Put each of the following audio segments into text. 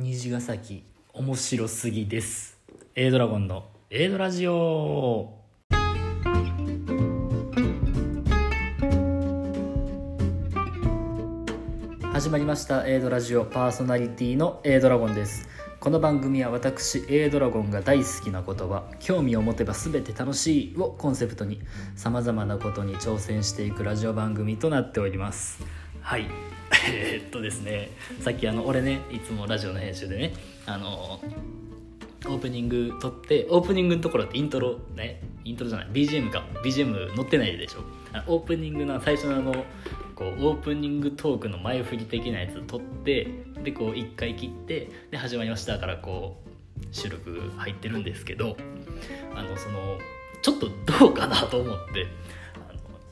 虹ヶ崎面白すぎです。A ドラゴンの A ドラジオ。始まりました。A ドラジオパーソナリティの A ドラゴンです。この番組は私 A ドラゴンが大好きな言葉興味を持てば全て楽しいをコンセプトにさまざまなことに挑戦していくラジオ番組となっております。はい。えっとですねさっきあの俺ねいつもラジオの編集でねあのオープニング撮ってオープニングのところってイントロねイントロじゃない BGM か BGM 載ってないでしょ。オープニングの最初のあのこうオープニングトークの前振り的なやつ撮ってでこう一回切ってで始まりましたからこう収録入ってるんですけどあのそのちょっとどうかなと思って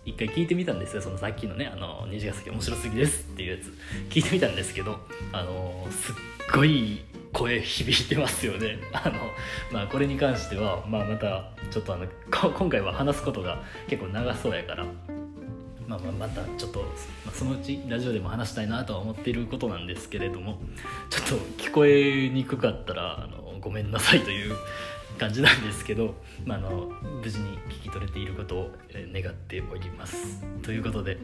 一回聞いてみたんですよ。そのさっきのね「あの虹ヶ崎面白すぎです」っていうやつ。聞いてみたんですけどあのすっごい声響いてますよね。あの、まあ、これに関しては、まあ、またちょっとあのこ今回は話すことが結構長そうやからまあ、まあまたちょっと、ま、そのうちラジオでも話したいなとは思っていることなんですけれどもちょっと聞こえにくかったらあのごめんなさいという感じなんですけど、まあ、あの無事に聞き取れていることを願っております。ということで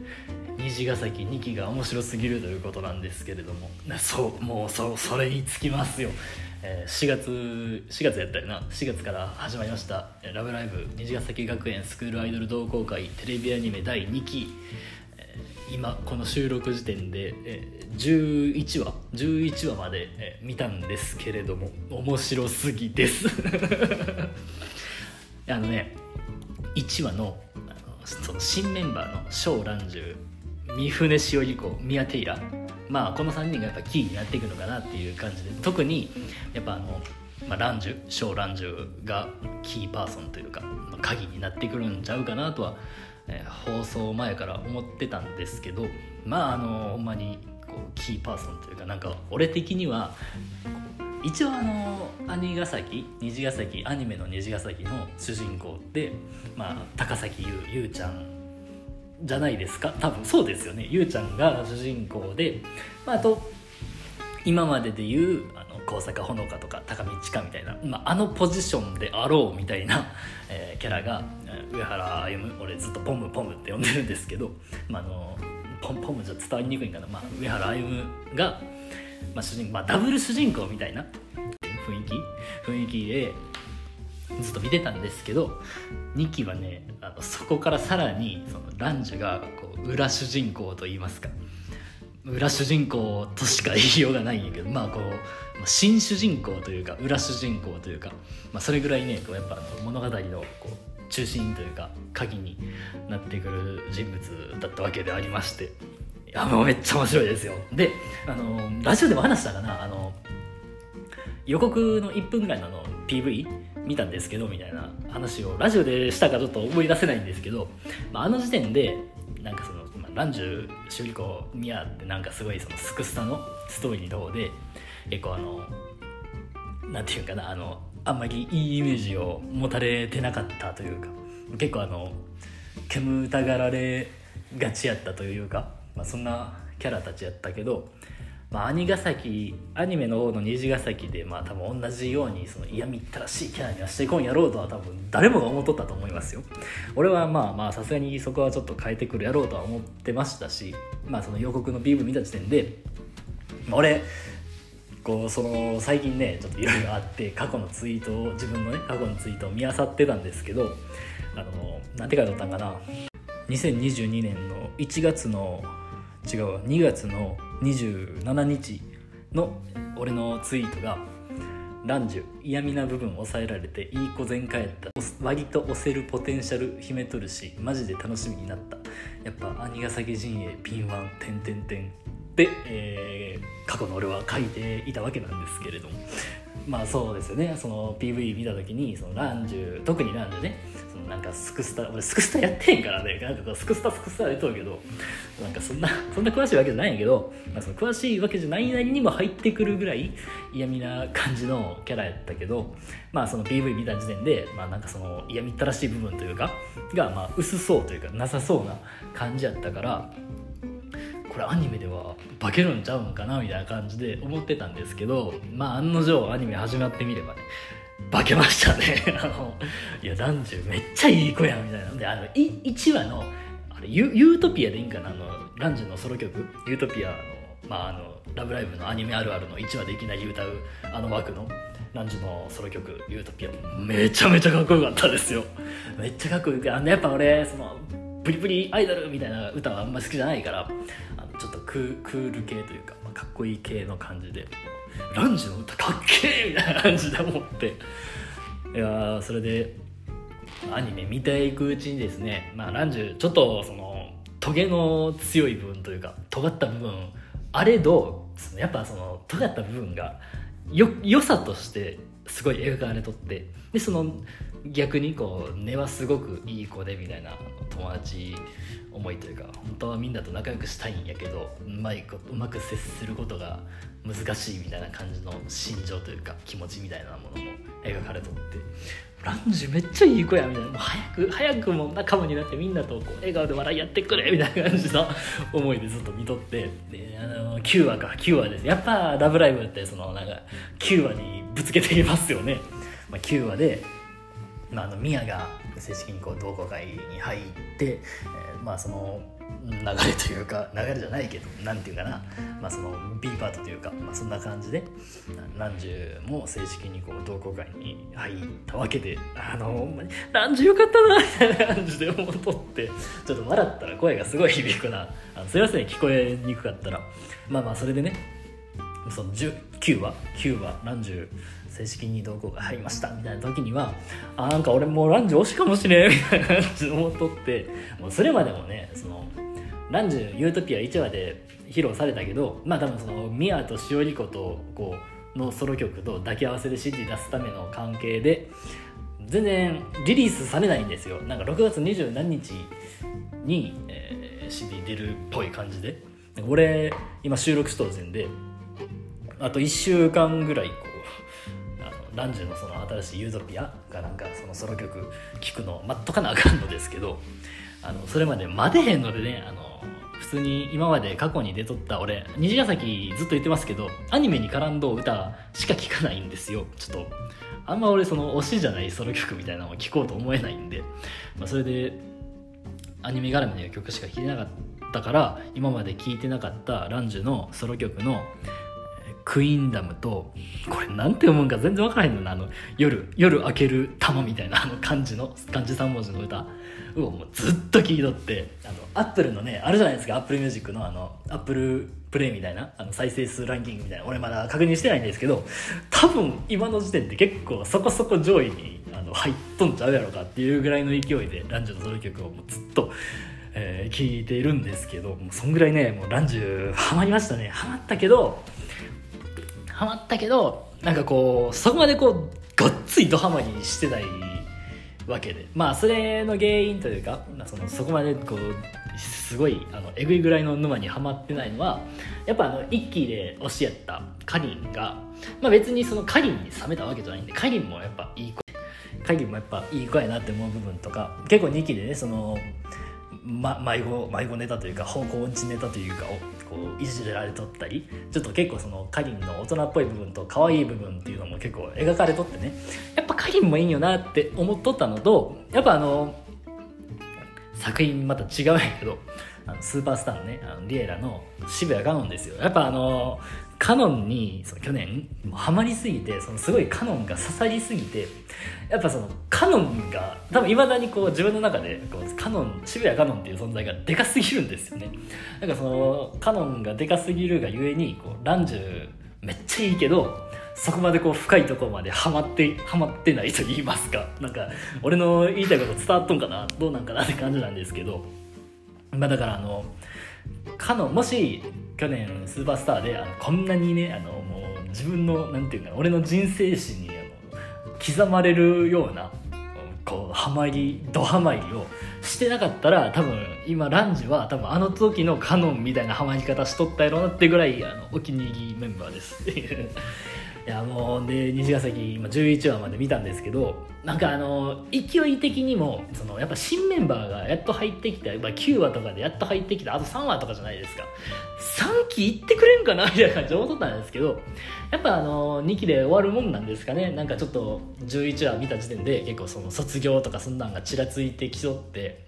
虹ヶ崎2期が面白すぎるということなんですけれどもそうもうそそれにつきますよ。え4月4月やったよな4月から始まりました「ラブライブ虹ヶ崎学園スクールアイドル同好会テレビアニメ第2期」今この収録時点で、えー11話11話まで、えー見たんですけれども面白すぎです。あのね1話のあのその新メンバーの小蘭寿三船しおり子宮テイラまあこの3人がやっぱキーになっていくのかなっていう感じで特にやっぱあの、まあ、蘭寿小蘭寿がキーパーソンというか、まあ鍵になってくるんちゃうかなとは、え放送前から思ってたんですけどまああのほんまにこうキーパーソンというかなんか俺的には一応あの兄ヶ崎虹ヶ崎アニメの虹ヶ崎の主人公って、まあ、高崎優優ちゃんじゃないですか。多分そうですよね。優ちゃんが主人公で、まあ、あと今までで言うあ高坂ほのかとか高見千佳みたいな、まあ、あのポジションであろうみたいな、えーキャラが上原歩夢俺ずっとポムポムって呼んでるんですけど、まあ、あのポンポムじゃ伝わりにくいんかな、まあ、上原歩夢が、まあ主人まあ、ダブル主人公みたいな雰囲気？雰囲気でずっと見てたんですけど2期はねあのそこからさらにそのランジュがこう裏主人公といいますか。裏主人公としか言いようがないんやけどまあこう新主人公というか裏主人公というか、まあ、それぐらいねこうやっぱ物語のこう中心というか鍵になってくる人物だったわけでありましていやもうめっちゃ面白いですよ。であのラジオでも話したかなあの予告の1分ぐらいのの PV 見たんですけどみたいな話をラジオでしたかちょっと思い出せないんですけど、まあ、あの時点でなんかその、まあ、ランジュ修理工ミアってなんかすごいそのスクスタのストーリーの方で結構あのなんていうかなあのあんまりいいイメージを持たれてなかったというか結構あの煙たがられがちやったというか、まあ、そんなキャラたちやったけど、まあ、兄ヶ崎アニメの方の虹ヶ崎でまあ多分同じようにその嫌みったらしいキャラにはしていこんやろうとは多分誰もが思っとったと思いますよ。俺はまあまあさすがにそこはちょっと変えてくるやろうとは思ってましたしまあその予告の PV 見た時点で、ま俺こうその最近ねちょっといろいろあって過去のツイートを自分のね過去のツイートを見漁ってたんですけどあのなんて書いてあったんかな。2022年の1月の違うわ2月の27日の俺のツイートが「ランジュ嫌味な部分抑えられていい子全開やった。割と押せるポテンシャル秘めとるしマジで楽しみになった。やっぱ兄ヶ崎陣営ピンワン点点点」で、えー過去の俺は書いていたわけなんですけれども。まあそうですよね。その PV 見た時にそのランジュ特にランジュね。なんかスクスタ俺スクスタやってへんからね。なんかスクスタスクスタやっとるけどなんかそんな そんな詳しいわけじゃないんやけど、まあ、その詳しいわけじゃないなりにも入ってくるぐらい嫌味な感じのキャラやったけどまあその PV 見た時点でまあなんかその嫌みったらしい部分というかがまあ薄そうというかなさそうな感じやったからこれアニメでは化けるんちゃうんかなみたいな感じで思ってたんですけどまあ案の定アニメ始まってみればね化けましたね。あのいや男女めっちゃいい子やんみたいな。であのい1話のあれユユートピアでいいんかな？あのランジュのソロ曲？ユートピアのまああのラブライブのアニメあるあるの1話でいきなり歌うあの枠のランジュのソロ曲「ユートピア」めちゃめちゃかっこよかったですよ。めっちゃかっこよくてあのやっぱ俺そのプリプリアイドルみたいな歌はあんま好きじゃないからあのちょっとクール系というか、まあ、かっこいい系の感じで。ランジの歌かっけえみたいな感じで思って。いやそれでアニメ見ていくうちにですね、まあ、ランジュちょっとそのトゲの強い部分というか尖った部分あれどやっぱその尖った部分がよ良さとしてすごい描かれとってでその逆にこう根はすごくいい子でみたいな友達思いというか本当はみんなと仲良くしたいんやけどうまいことうまく接することが難しいみたいな感じの心情というか気持ちみたいなものも描かれとってランジュめっちゃいい子やみたいな。もう早く早くも仲間になってみんなとこう笑顔で笑いやってくれみたいな感じの思いでずっと見とって。であの9話か9話です。やっぱ「ラブライブ!」ってそのなんか9話にぶつけていますよね、まあ、9話で、まあ、あのミヤが正式にこう同好会に入って、えー、まあその流れというか流れじゃないけど何て言うかな、まあ、その B パートというか、まあ、そんな感じでランジュも正式にこう同好会に入ったわけであのほんまにランジュよかったなみたいな感じで思っとってちょっと笑ったら声がすごい響くな。あすいません聞こえにくかったら。まあまあそれでねその9話9話ランジュ正式に同行が入りました。みたいな時にはあなんか俺もうランジュ推しかもしれんみたいな感じで思っとってもうそれまでもねそのランジュユートピア1話で披露されたけどまあ多分そのミアとしおりことこうのソロ曲と抱き合わせで CD 出すための関係で全然リリースされないんですよ。なんか6月20何日に、えー、CD 出るっぽい感じで。俺今収録しとる前であと1週間ぐらいこうランジュのその新しいユートピアがなんかそのソロ曲聴くの待っとかなあかんのですけどあのそれまで待てへんのでねあの普通に今まで過去に出とった俺虹ヶ崎ずっと言ってますけどアニメに絡んど歌しか聴かないんですよ。ちょっとあんま俺その推しじゃないソロ曲みたいなのを聴こうと思えないんで、まあ、それでアニメ絡みの曲しか聴いてなかったから今まで聴いてなかったランジュのソロ曲のクインダムとこれなんて読むんか全然分からへんのなあの夜夜明ける玉みたいなあの漢字の漢字3文字の歌。をもうずっと聴いとってあの Apple のねあるじゃないですか Apple Music のあの Apple Play みたいなあの再生数ランキングみたいな俺まだ確認してないんですけど多分今の時点で結構そこそこ上位にあの入っとんちゃうやろかっていうぐらいの勢いでランジュのソロ曲をもうずっとえー、聞いているんですけどもうそんぐらいねもうランジュハマりましたね。ハマったけどハマったけどなんかこうそこまでこうがっつりドハマりしてないわけで。まあそれの原因というかまあそのそこまでこうすごいあのえぐいぐらいの沼にはまってないのはやっぱあの一期で推しやったカリンが、まあ、別にそのカリンに冷めたわけじゃないんでカリンもやっぱいい子カリンもやっぱいい子やなって思う部分とか結構2期でねその、ま、迷子迷子ネタというか方向音痴ネタというかをこういじられとったりちょっと結構そのかりんの大人っぽい部分と可愛い部分っていうのも結構描かれとってね。やっぱかりんもいいよなって思っとったのとやっぱあの作品また違うんやけどあのスーパースターのねあのリエラの渋谷カノンですよ。やっぱあのカノンにその去年もうハマりすぎてそのすごいカノンが刺さりすぎてやっぱそのカノンが多分いまだにこう自分の中でこうカノン渋谷カノンっていう存在がでかすぎるんですよね。なんかそのカノンがでかすぎるがゆえにこうランジュめっちゃいいけどそこまでこう深いところまでハマってハマってないと言いますか。なんか俺の言いたいこと伝わっとんかな？どうなんかな？って感じなんですけど。まあだからあのカノンもし去年スーパースターであのこんなにねあのもう自分のなんていうか俺の人生史にあの刻まれるようなこうハマりドハマりをしてなかったら多分今ランジは多分あの時のカノンみたいなハマり方しとったやろうなってぐらいあのお気に入りメンバーです。っていういやもうで虹ヶ崎今11話まで見たんですけどなんかあの勢い的にもそのやっぱ新メンバーがやっと入ってきた、まあ、9話とかでやっと入ってきたあと3話とかじゃないですか。3期いってくれんかなみたいな感じで思っとったんですけどやっぱあの2期で終わるもんなんですかね。なんかちょっと11話見た時点で結構その卒業とかそんなんがちらついてきそうって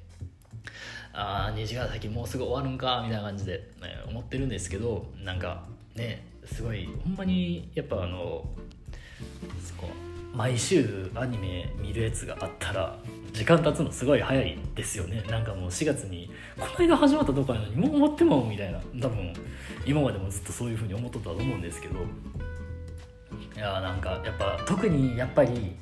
ああ虹ヶ崎もうすぐ終わるんかみたいな感じで、ね、思ってるんですけどなんかねすごいほんまにやっぱあの毎週アニメ見るやつがあったら時間経つのすごい早いですよね。なんかもう4月にこの間始まったとこやのにもう終わってもみたいな。多分今までもずっとそういう風に思っとったと思うんですけど。いやなんかやっぱ特にやっぱり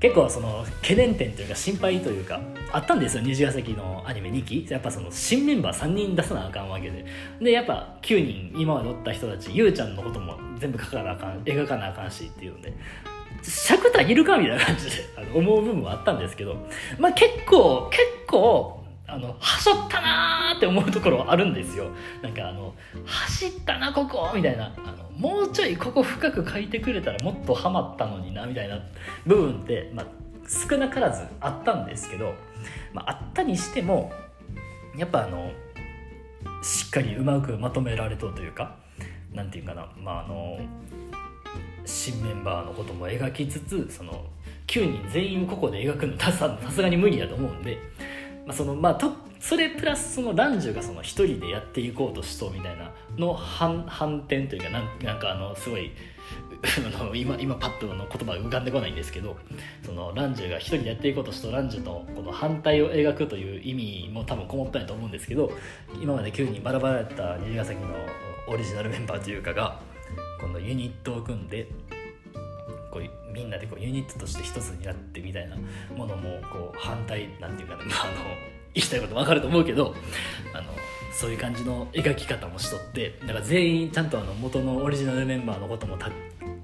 結構その懸念点というか心配というかあったんですよ虹ヶ崎のアニメ2期。やっぱその新メンバー3人出さなあかんわけで。でやっぱ9人今までおった人たちゆうちゃんのことも全部描かなあかん描かなあかんしっていうので。尺足りるかみたいな感じであの思う部分はあったんですけど。まあ結構結構あのはしょったなーって思うところはあるんですよ。なんかあの走ったなここみたいな。あのもうちょいここ深く書いてくれたらもっとハマったのになみたいな部分って、まあ、少なからずあったんですけど、まあ、あったにしてもやっぱあのしっかりうまくまとめられとというか何て言うかな。まああの新メンバーのことも描きつつその9人全員をここで描くのさすがに無理だと思うんで、まあ、そのまあとそれプラスその男女がその一人でやっていこうとしそうみたいなの反反転というかなんなんかあのすごい 今今パッとの言葉が浮かんでこないんですけどそのランジュが一人でやっていこうとしたランジュとこの反対を描くという意味も多分こもったんやと思うんですけど今まで9人バラバラやった虹ヶ崎のオリジナルメンバーというかが今度ユニットを組んでこうみんなでこうユニットとして一つになってみたいなものもこう反対なんていうかね、まあ、あの言いたいこと分かると思うけどあのそういう感じの描き方もしとってだから全員ちゃんとあの元のオリジナルメンバーのことも立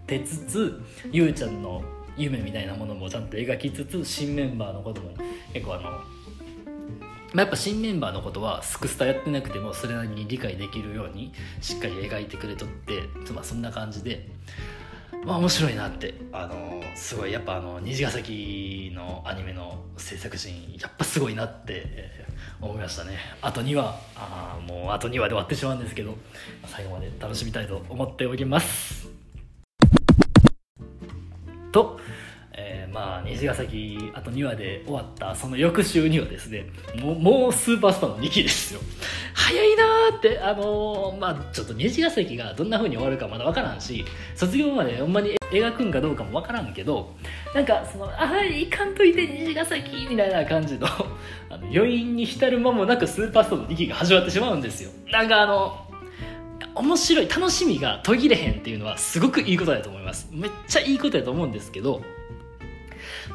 てつつゆうちゃんの夢みたいなものもちゃんと描きつつ新メンバーのことも結構あの、まあ、やっぱ新メンバーのことはスクスタやってなくてもそれなりに理解できるようにしっかり描いてくれとって、まあ、そんな感じでまあ面白いなってあのすごいやっぱあの虹ヶ崎のアニメの制作陣やっぱすごいなって思いましたね。あと2話あもうあと2話で終わってしまうんですけど最後まで楽しみたいと思っております。とまあ虹ヶ崎あと2話で終わったその翌週にはですねもうもうスーパースターの2期ですよ。早いなーってあのー、まあちょっと虹ヶ崎がどんな風に終わるかまだ分からんし卒業までほんまに描くんかどうかも分からんけどなんかそのああいかんといて虹ヶ崎みたいな感じの あの余韻に浸る間もなくスーパースターの2期が始まってしまうんですよ。なんかあの面白い楽しみが途切れへんっていうのはすごくいいことだと思います。めっちゃいいことだと思うんですけど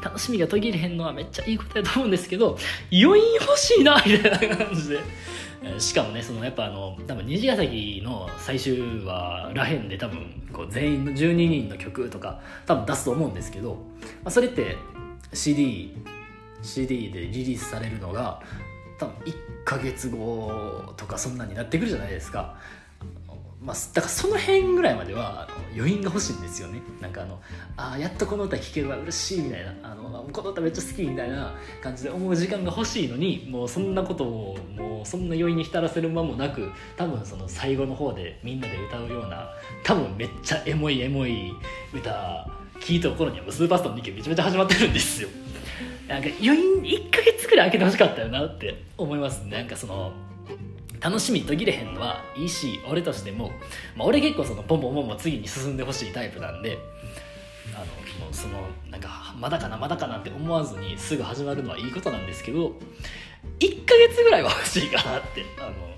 楽しみが途切れへんのはめっちゃいいことやと思うんですけど余韻欲しいなみたいな感じで。しかもねそのやっぱあの多分虹ヶ崎の最終話らへんで多分こう全員の12人の曲とか多分出すと思うんですけど、まあ、それって CD CD でリリースされるのが多分1ヶ月後とかそんなになってくるじゃないですかまあ、だからその辺ぐらいまでは余韻が欲しいんですよね。なんかあのあやっとこの歌聴けるわ嬉しいみたいな。あのこの歌めっちゃ好きみたいな感じで思う時間が欲しいのにもうそんなことをもうそんな余韻に浸らせる間もなく多分その最後の方でみんなで歌うような多分めっちゃエモいエモい歌聴いた頃にはもうスーパースターの2期めちゃめちゃ始まってるんですよ。なんか余韻1ヶ月くらい空けてほしかったよなって思いますね。なんかその楽しみ途切れへんのはいいし俺としても、まあ、俺結構そのポンポンポンポン次に進んでほしいタイプなんであのもうそのなんかまだかなまだかなって思わずにすぐ始まるのはいいことなんですけど1ヶ月ぐらいは欲しいかなってあの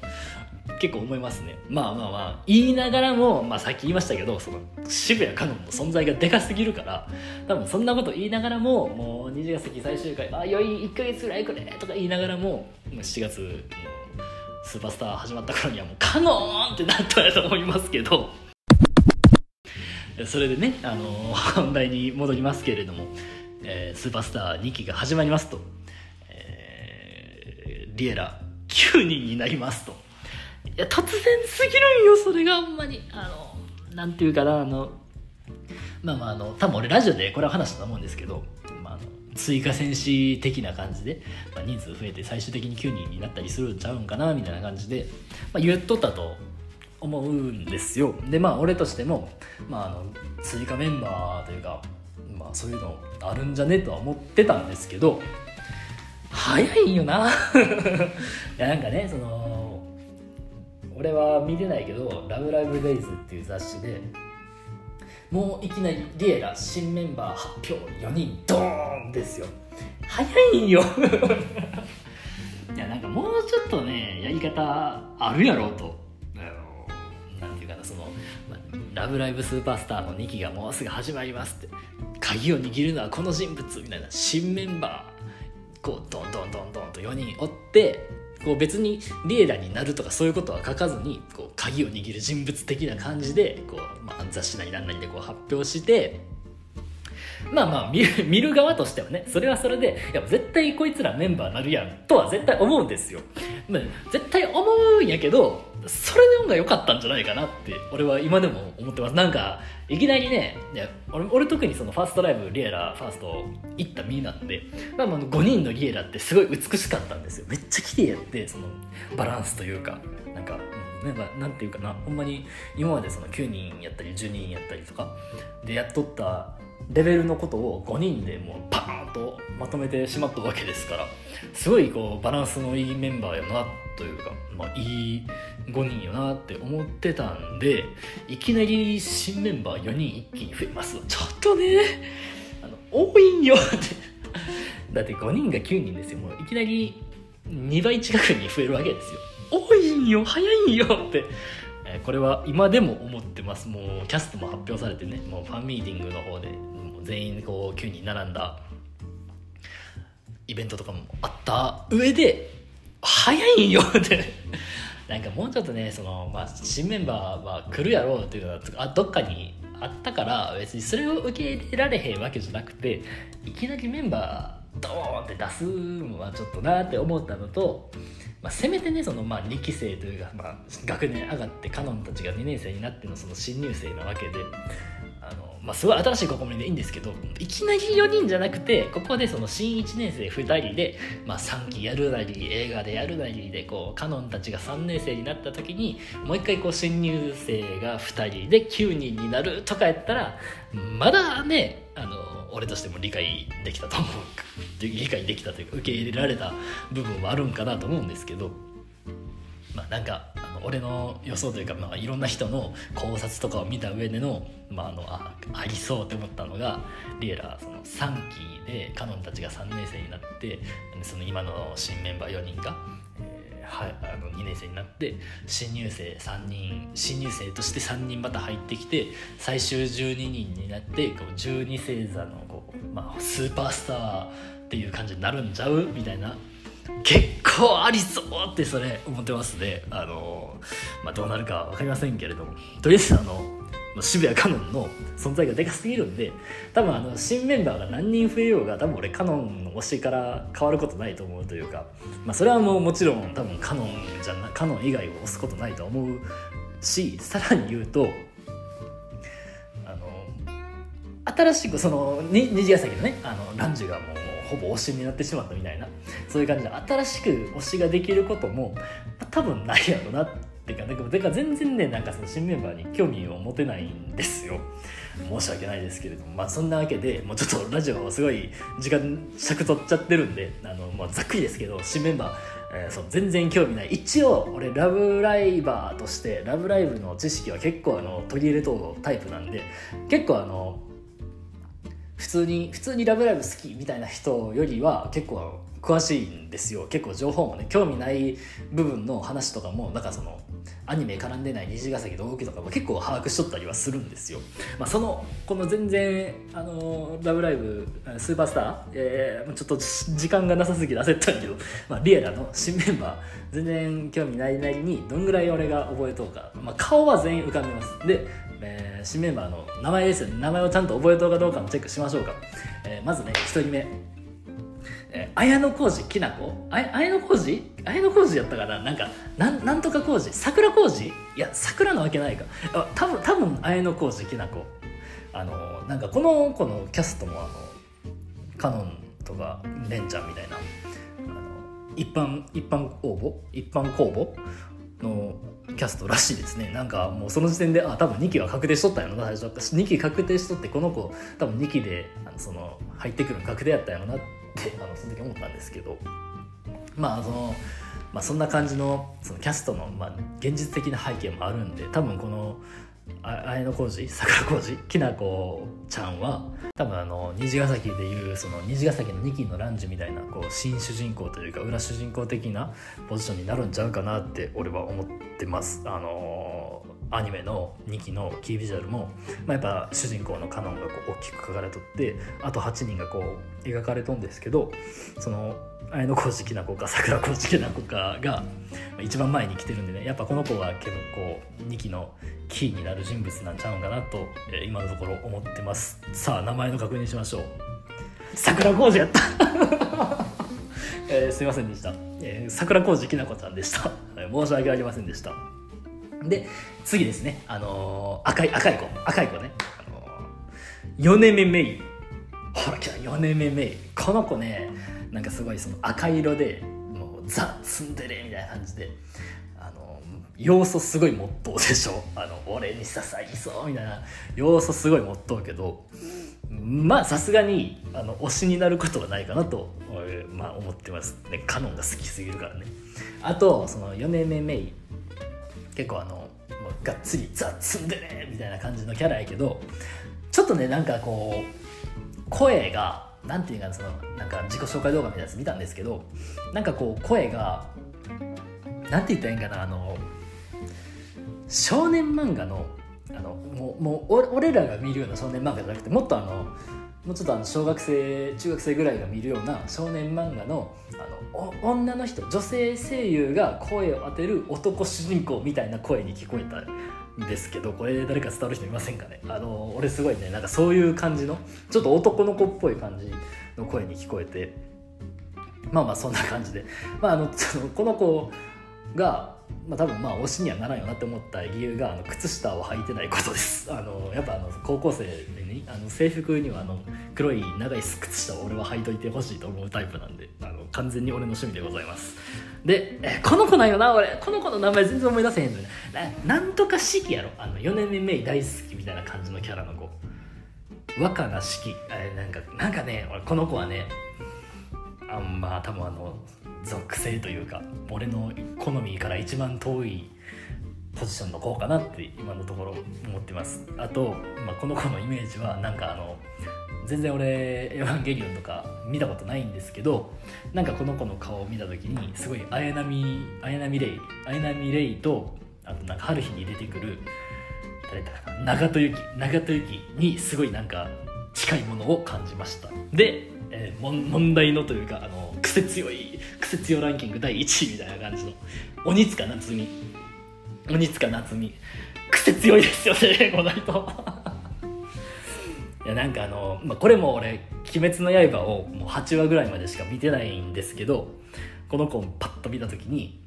結構思いますね。まあまあまあ言いながらも、まあ、さっき言いましたけどその渋谷かのんの存在がでかすぎるから多分そんなこと言いながらももう虹ヶ崎最終回あ余韻1ヶ月ぐらいくれとか言いながらも7月のスーパースター始まった頃にはもうカノーンってなったと思いますけど。それでね、あの本題に戻りますけれども、えー、スーパースター2期が始まりますと、えー、リエラ9人になりますと。いや突然すぎるんよそれがほんまに。あのなんていうかなあのまあまああの多分俺ラジオでこれは話したと思うんですけど、追加戦士的な感じで、まあ、人数増えて最終的に9人になったりするんちゃうんかなみたいな感じで、まあ、言っとったと思うんですよ。でまあ俺としても、まあ、あの追加メンバーというか、まあ、そういうのあるんじゃねとは思ってたんですけど早いんよな。いやなんかねその俺は見てないけど「ラブライブデイズっていう雑誌でもういきなりリエラ新メンバー発表4人ドーンですよ。早いんよ。いやなんかもうちょっとねやり方あるやろうと。なんていうかなその「ラブライブスーパースター」の2期がもうすぐ始まりますって。鍵を握るのはこの人物みたいな新メンバーこうドンドンドンドンと4人おってこう別にリエラになるとかそういうことは書かずにこう鍵を握る人物的な感じでこう、まあ、雑誌なり何なりでこう発表してまあまあ見る見る側としてはねそれはそれでいや絶対こいつらメンバーなるやんとは絶対思うんですよ、まあ、絶対思うんやけどそれの方が良かったんじゃないかなって俺は今でも思ってます。なんかいきなりねいや俺俺特にそのファーストライブ Liella ファースト行った身なんで、まあ、まあ5人の Liella ってすごい美しかったんですよ。めっちゃ綺麗やってそのバランスというか。なんかなんかなんていうかな。ほんまに今までその9人やったり10人やったりとかでやっとったレベルのことを5人でもうパーンとまとめてしまったわけですからすごいこうバランスのいいメンバーやなっというか、まあ、いい5人よなって思ってたんでいきなり新メンバー4人一気に増えます。ちょっとね。あの多いんよって。だって5人が9人ですよ。もういきなり2倍近くに増えるわけですよ。多いんよ。早いんよって。これは今でも思ってます。もうキャストも発表されてね。もうファンミーティングの方で全員こう9人並んだイベントとかもあった上で早いんよってな。んかもうちょっとねその、まあ、新メンバーは来るやろうっていうのはあどっかにあったから別にそれを受け入れられへんわけじゃなくていきなりメンバードーンって出すのはちょっとなって思ったのと、まあ、せめてねそのまあ2期生というか、まあ、学年上がってカノンたちが2年生になってのその新入生なわけでまあ、すごい新しい試みでいいんですけどいきなり4人じゃなくてここでその新1年生2人で、まあ、3期やるなり映画でやるなりでこうカノンたちが3年生になった時にもう一回こう新入生が2人で9人になるとかやったらまだねあの俺としても理解できたと思う理解できたというか受け入れられた部分はあるんかなと思うんですけどまあなんかあの俺の予想というか、まあ、いろんな人の考察とかを見た上での,、まあ、あのあありそうって思ったのがリエラその3期でカノンたちが3年生になってその今の新メンバー4人が、えー、はあの2年生になって新入生3人新入生として3人また入ってきて最終12人になってこう12星座のこう、まあ、スーパースターっていう感じになるんちゃう？みたいな結構ありそうってそれ思ってますね。あの、まあ、どうなるか分かりませんけれども。とりあえずあの渋谷カノンの存在がでかすぎるんで多分あの新メンバーが何人増えようが多分俺カノンの推しから変わることないと思うというか、まあ、それはもうもちろん多分カノンじゃなカノン以外を推すことないと思うしさらに言うとあの新しくその虹ヶ崎のねあのランジュがもうほぼ推しになってしまったみたいなそういう感じで新しく推しができることも多分ないやろなっていうかだから全然ねなんかその新メンバーに興味を持てないんですよ。申し訳ないですけれどもまあそんなわけでもうちょっとラジオすごい時間尺取っちゃってるんであの、まあ、ざっくりですけど新メンバーえー、そう全然興味ない。一応俺ラブライバーとしてラブライブの知識は結構あの取り入れとうタイプなんで結構あの普通に普通に「ラブライブ!」好きみたいな人よりは結構詳しいんですよ結構情報もね興味ない部分の話とかもなんかそのアニメ絡んでない虹ヶ崎同期とかも結構把握しとったりはするんですよ、まあ、そのこの全然あの「ラブライブ!」スーパースター、えー、ちょっと時間がなさすぎて焦ったんけど、まあ、リエラの新メンバー全然興味ないなりにどんぐらい俺が覚えとうか、まあ、顔は全員浮かんでますでえー、新メンバーの名前ですよね。名前をちゃんと覚えとうかどうかもチェックしましょうか、えー、まずね1人目、えー、綾小路きなこ綾小路？綾小路やったかな？なんかなんなんとか小路？桜小路？いや桜なわけないか。あ多分多分綾小路きなこあのなんかこの子のキャストもあのカノンとかレンちゃんみたいな。あの一般一般応募？一般公募のキャストらしいですねなんかもうその時点であ多分2期は確定しとったんやろな最初2期確定しとってこの子多分2期であのその入ってくるの確定やったんやろなってあのその時思ったんですけどまあその。まあ、そんな感じのそのキャストの、まあ、現実的な背景もあるんで多分この綾小路桜小路きなこちゃんは多分あの虹ヶ崎でいうその虹ヶ崎の2期のランジみたいなこう新主人公というか裏主人公的なポジションになるんちゃうかなって俺は思ってます。あのアニメの2期のキービジュアルも、まあ、やっぱ主人公のカノンがこう大きく書かれとってあと8人がこう描かれとんですけどその綾小路きな子か桜小路きな子かが一番前に来てるんでねやっぱこの子は結構2期のキーになる人物なんちゃうんかなと、えー、今のところ思ってます。さあ名前の確認しましょう。桜小路やった。えー、すいませんでした、えー、桜小路きな子ちゃんでした、申し訳ありませんでした。で次ですね。あのー、赤い赤い子。赤い子ね、あのー、米目メイほら来た米目メイこの子ねなんかすごいその赤色でもうザ・ツンデレみたいな感じであの要素すごい持っとうでしょ。あの俺に刺さりそうみたいな。要素すごい持っとうけどまあさすがにあの推しになることはないかなと、まあ、思ってます。ねカノンが好きすぎるからね。あとその米目メイ結構あのもうがっつりザッ・ツンデレみたいな感じのキャラやけどちょっとねなんかこう声が何て言うかそのなんか自己紹介動画みたいなやつ見たんですけどなんかこう声が何て言ったらいいんかなあの少年漫画のあのもうもう俺らが見るような少年漫画じゃなくてもっとあのもうちょっとあの小学生中学生ぐらいが見るような少年漫画のあの女の人女性声優が声を当てる男主人公みたいな声に聞こえたですけどこれ誰か伝わる人いませんかね？あの俺すごいねなんかそういう感じのちょっと男の子っぽい感じの声に聞こえてまあまあそんな感じで、まあ、あのこの子が、まあ、多分まあ推しにはならんよなって思った理由があの靴下を履いてないことです。あのやっぱあの高校生でねあの制服にはあの黒い長い靴下を俺は履いといてほしいと思うタイプなんであの完全に俺の趣味でございます。でえこの子なんよな俺。この子の名前全然思い出せへんのよななんとか四季やろ。あの4年目メイ大好きみたいな感じのキャラの子。若菜四季。えなんかなんかね俺この子はねあんまあ多分あの属性というか俺の好みから一番遠いポジションの子かなって今のところ思ってます。あと、まあ、この子のイメージはなんかあの全然俺「エヴァンゲリオン」とか見たことないんですけどなんかこの子の顔を見た時にすごい綾波綾波レイ綾波レイとあとなんか春日に出てくる誰だかな長門由紀長門由紀にすごいなんか近いものを感じました。で、えー、問題のというかあの癖強い癖強ランキング第1位みたいな感じの鬼塚夏美鬼塚夏美癖強いですよね この人。いやなんかあの、まあ、これも俺「鬼滅の刃」をもう8話ぐらいまでしか見てないんですけどこの子をパッと見た時に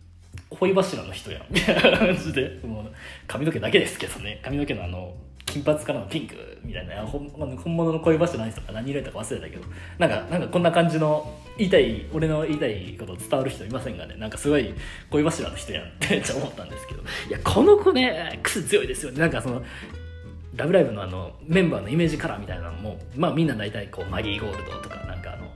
恋柱の人やんみたいな感じでもう髪の毛だけですけどね。髪の毛のあの金髪からのピンクみたいな本物の恋柱の人とか何色やったか忘れたけどなんかなんかこんな感じの言いたい俺の言いたいこと伝わる人いませんがね？なんかすごい恋柱の人やんって めっちゃ思ったんですけど。いやこの子ね癖強いですよね。なんかそのラブライブのあのメンバーのイメージカラーみたいなのも、まあみんな大体こうマリーゴールドとかなんかあの、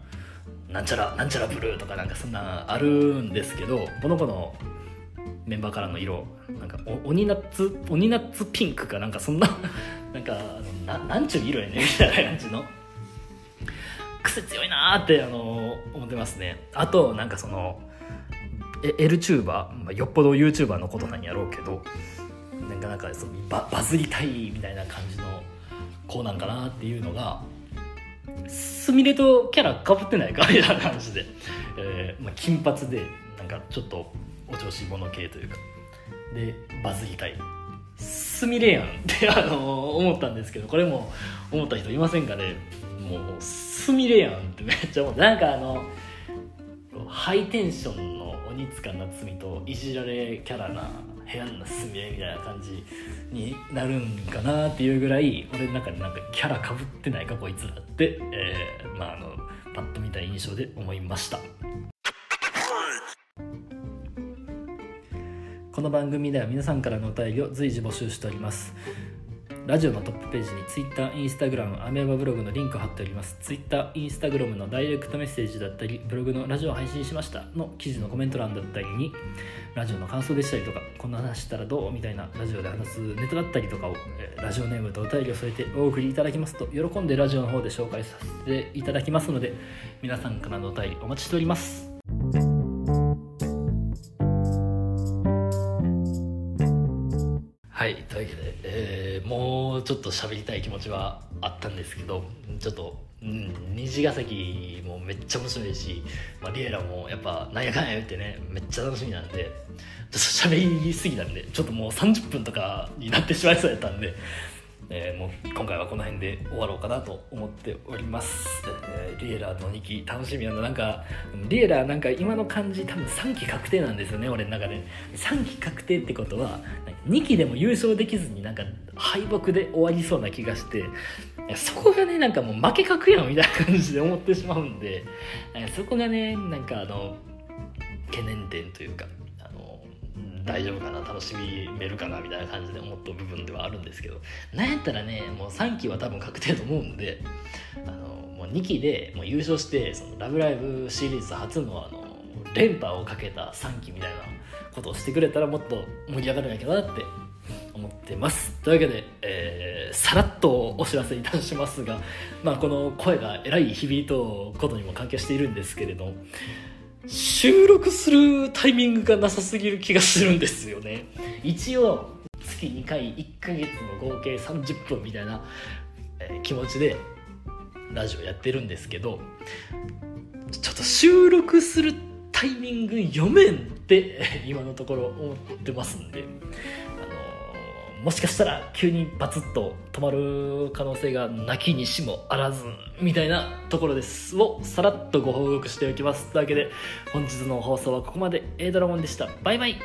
なんちゃら、なんちゃらブルーとかなんかそんなあるんですけど、この子のメンバーカラーの色、なんかお鬼ナッツ、鬼ナッツピンクかなんかそんな、なんかな、なんちゅう色やねみたいな感じの。癖強いなーってあの思ってますね。あと、なんかその、エルチューバー、まあ、よっぽど YouTuber のことなんやろうけど、なんかなんかそのババズりたいみたいな感じの子なんかなっていうのがすみれとキャラかぶってないかみたいな感じで、えーまあ、金髪でなんかちょっとお調子者系というか。でバズりたい。すみれやんってあの思ったんですけどこれも思った人いませんかね。もうすみれやんってめっちゃ思ってなんかあのハイテンションの鬼塚夏美といじられキャラな部屋の住み合いみたいな感じになるんかなっていうぐらい俺の中でなんかキャラかぶってないかこいつらって、えー、まああのパッと見た印象で思いました。この番組では皆さんからのお便りを随時募集しておりますラジオのトップページに Twitter、Instagram、アメーバブログのリンクを貼っております。Twitter、Instagram のダイレクトメッセージだったり、ブログのラジオ配信しましたの記事のコメント欄だったりに、ラジオの感想でしたりとか、こんな話したらどうみたいなラジオで話すネタだったりとかを、ラジオネームとお便りを添えてお送りいただきますと、喜んでラジオの方で紹介させていただきますので、皆さんからのお便りお待ちしております。もうちょっと喋りたい気持ちはあったんですけどちょっと、うん、虹ヶ崎もめっちゃ面白いし、まあ、リエラもやっぱなんやかんや言ってねめっちゃ楽しみなんでちょっと喋りすぎたんでちょっともう30分とかになってしまいそうやったんでえー、もう今回はこの辺で終わろうかなと思っております、えー、リエラーの2期楽しみなのなんかリエラーなんか今の感じ多分3期確定なんですよね俺の中で。3期確定ってことは2期でも優勝できずになんか敗北で終わりそうな気がして。そこがねなんかもう負け確やんみたいな感じで思ってしまうんで。そこがねなんかあの懸念点というか。大丈夫かな楽しめるかなみたいな感じで思った部分ではあるんですけどなんやったらねもう3期は多分確定と思うんであのもう2期でもう優勝してそのラブライブ!」シリーズ初のあの連覇をかけた3期みたいなことをしてくれたらもっと盛り上がるんやけどなって思ってますというわけで、えー、さらっとお知らせいたしますが、まあ、この声がえらい響いとことにも関係しているんですけれど収録するタイミングがなさすぎる気がするんですよね。一応月2回1ヶ月の合計30分みたいな、気持ちでラジオやってるんですけどちょっと収録するタイミング読めんって今のところ思ってますんで。もしかしたら急にバツッと止まる可能性がなきにしもあらずみたいなところですをさらっとご報告しておきます。というわけで本日の放送はここまで。A ドラゴンでした。バイバイ。